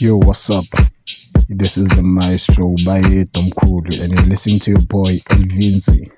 Yo, what's up? This is the Maestro by Tom Cool, and you're listening to your boy El Vincy.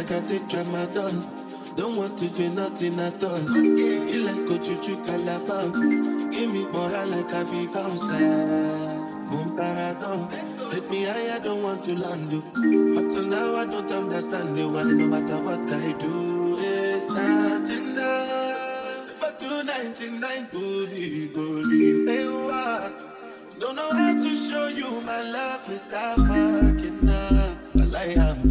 like I take tramadol. Don't want to feel nothing at all. You like go to Chukalaba. Give me more like I be bouncer. Moon paragon. Hit me high, I don't want to land. But till now, I don't understand you. Well, no matter what I do, it's not enough. If I do 99, bully, bully, they Don't know how to show you my love without fucking up. I am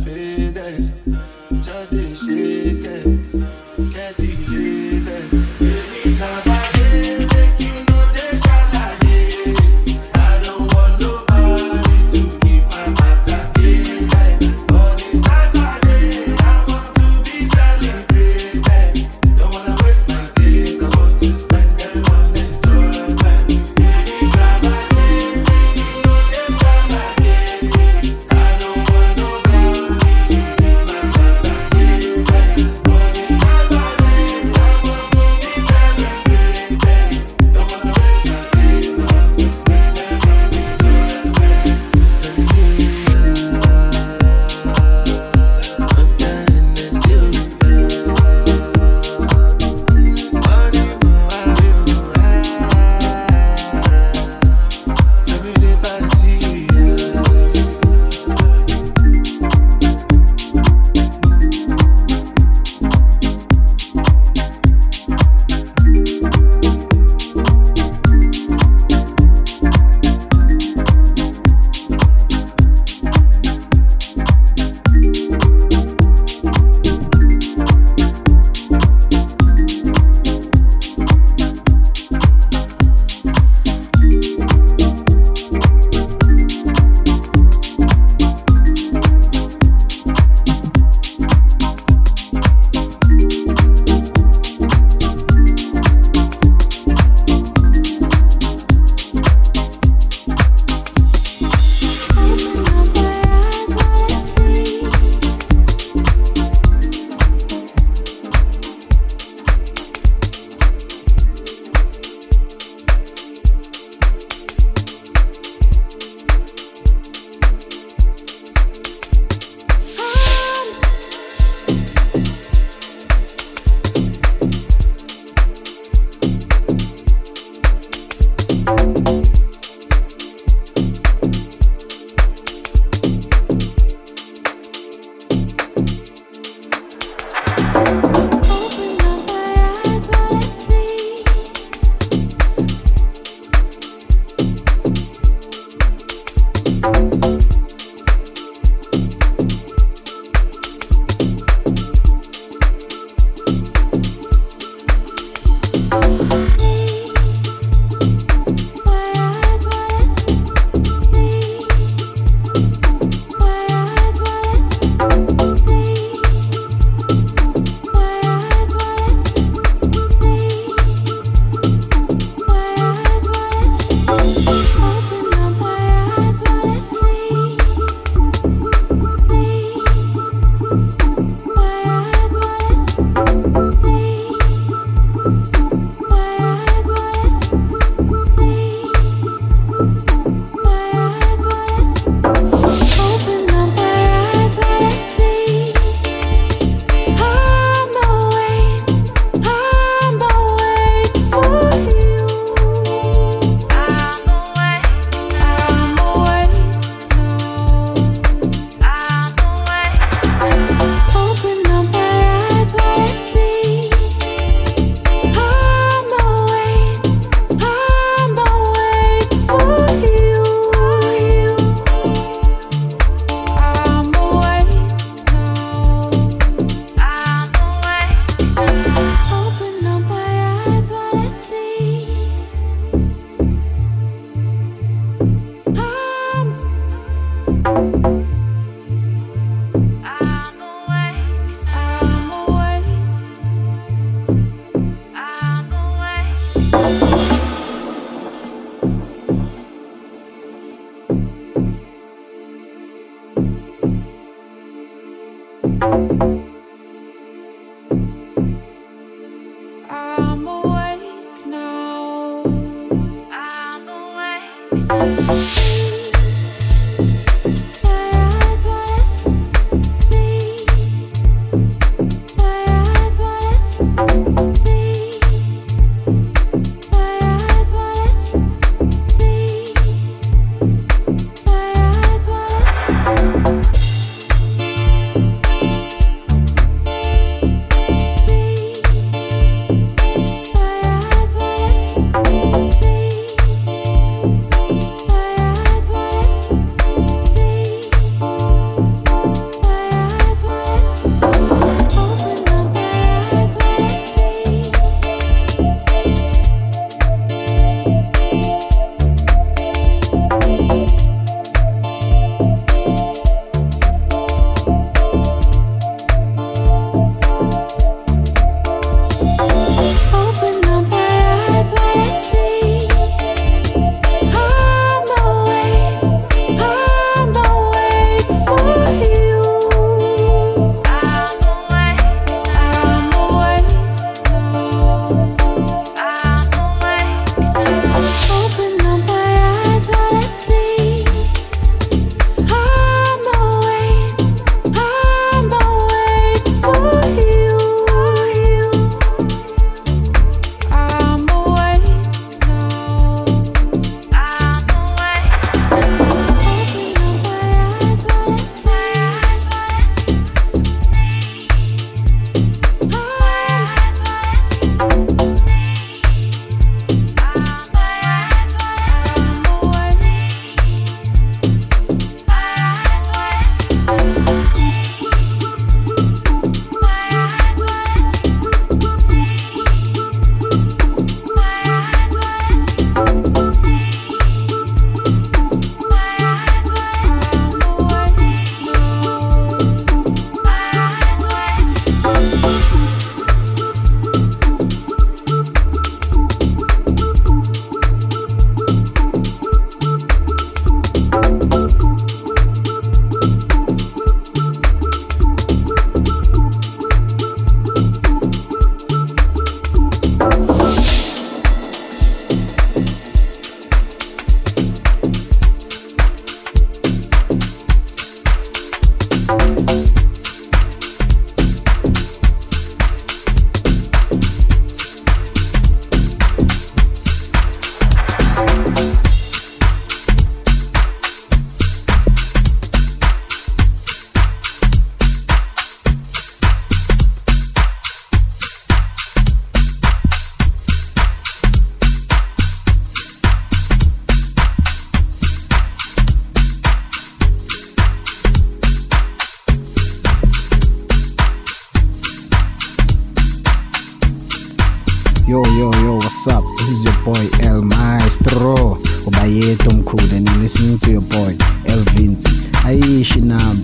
boy El Maestro. Obaye Tom Cool, you're listening to your boy El Vincy. Aye, Shinab.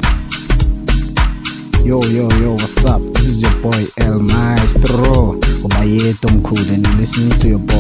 Yo, yo, yo, what's up? This is your boy El Maestro. Obaye Tom Cool, you're listening to your boy.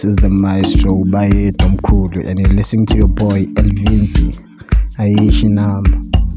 This is the Maestro by Tom Cool, and you're listening to your boy El Vincy. Aishi Namba.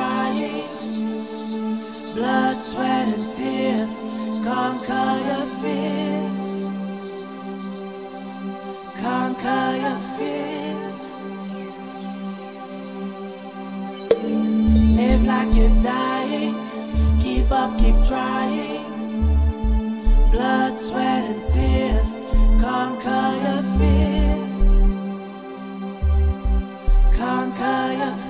crying. Blood, sweat, and tears conquer your fears. Conquer your fears. Live like you're dying. Keep up, keep trying. Blood, sweat, and tears conquer your fears. Conquer your fears.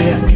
Yeah.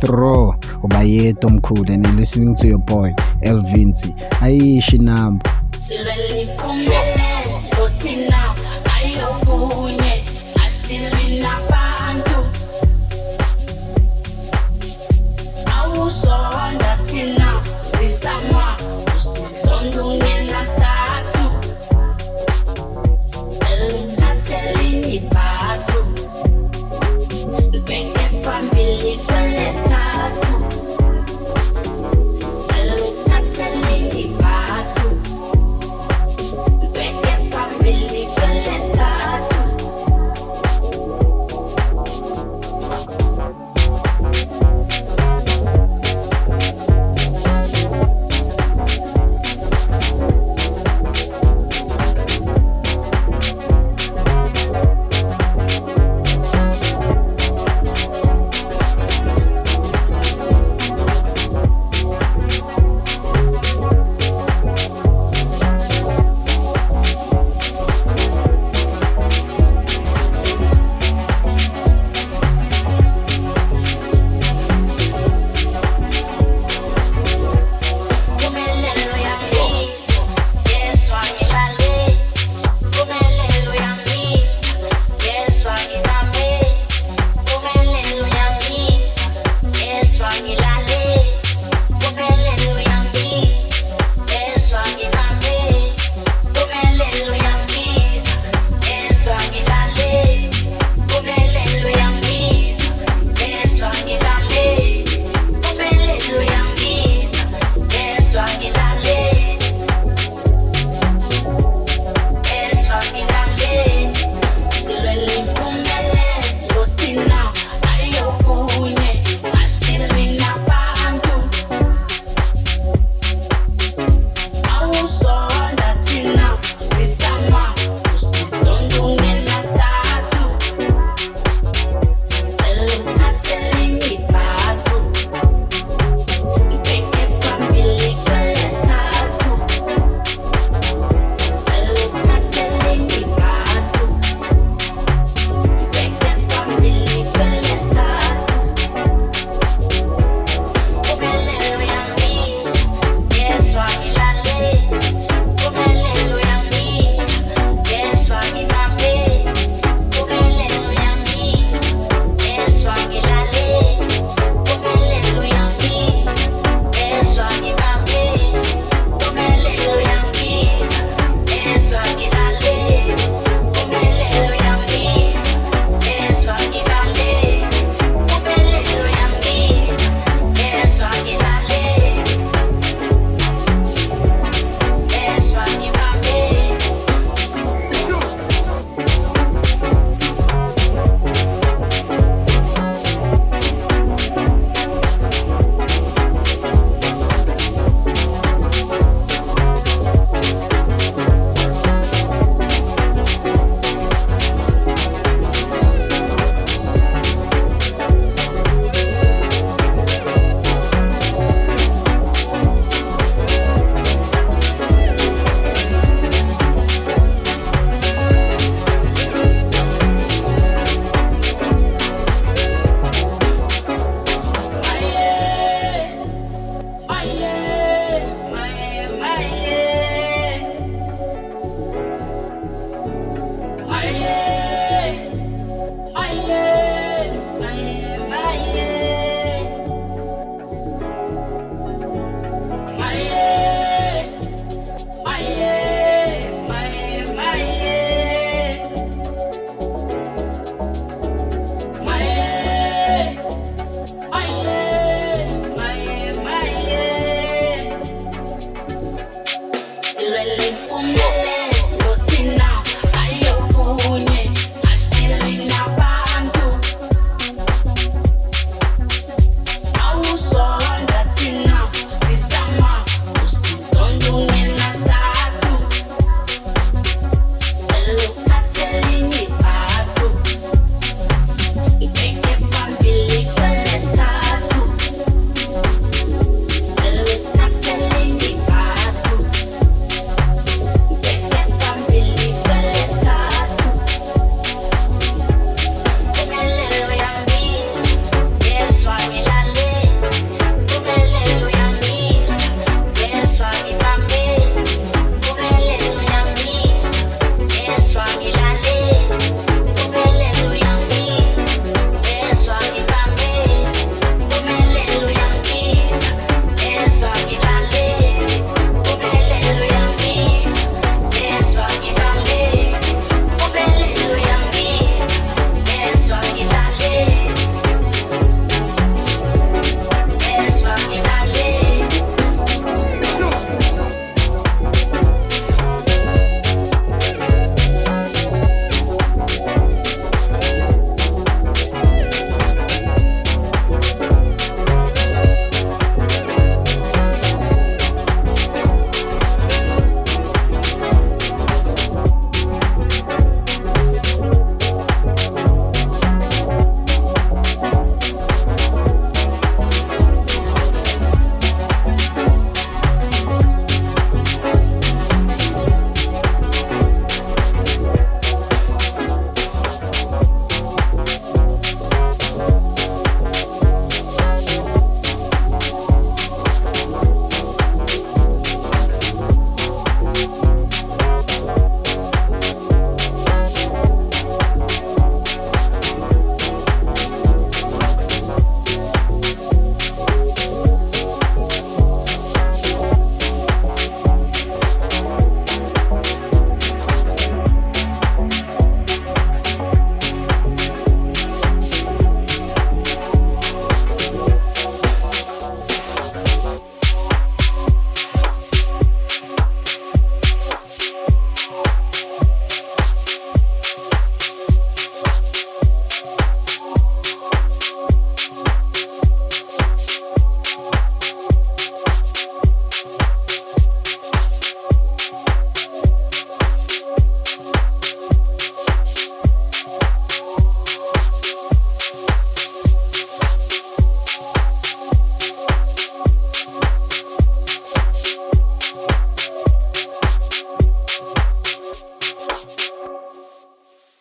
Astro Obaye Tomkhulu and you're listening to your boy El Vincy. Aish number. Sisa